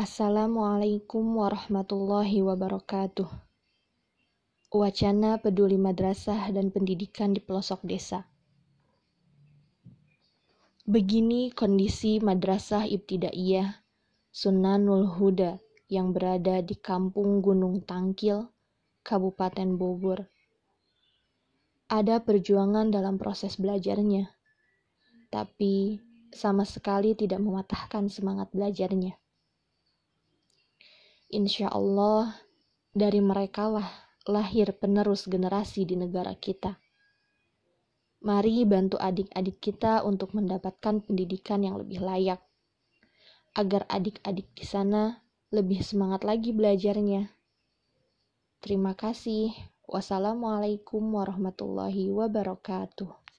Assalamualaikum warahmatullahi wabarakatuh. Wacana peduli madrasah dan pendidikan di pelosok desa. Begini kondisi Madrasah Ibtidaiyah Sunanul Huda yang berada di Kampung Gunung Tangkil, Kabupaten Bogor. Ada perjuangan dalam proses belajarnya, tapi sama sekali tidak mematahkan semangat belajarnya. Insya Allah, dari merekalah lahir penerus generasi di negara kita. Mari bantu adik-adik kita untuk mendapatkan pendidikan yang lebih layak, agar adik-adik di sana lebih semangat lagi belajarnya. Terima kasih. Wassalamualaikum warahmatullahi wabarakatuh.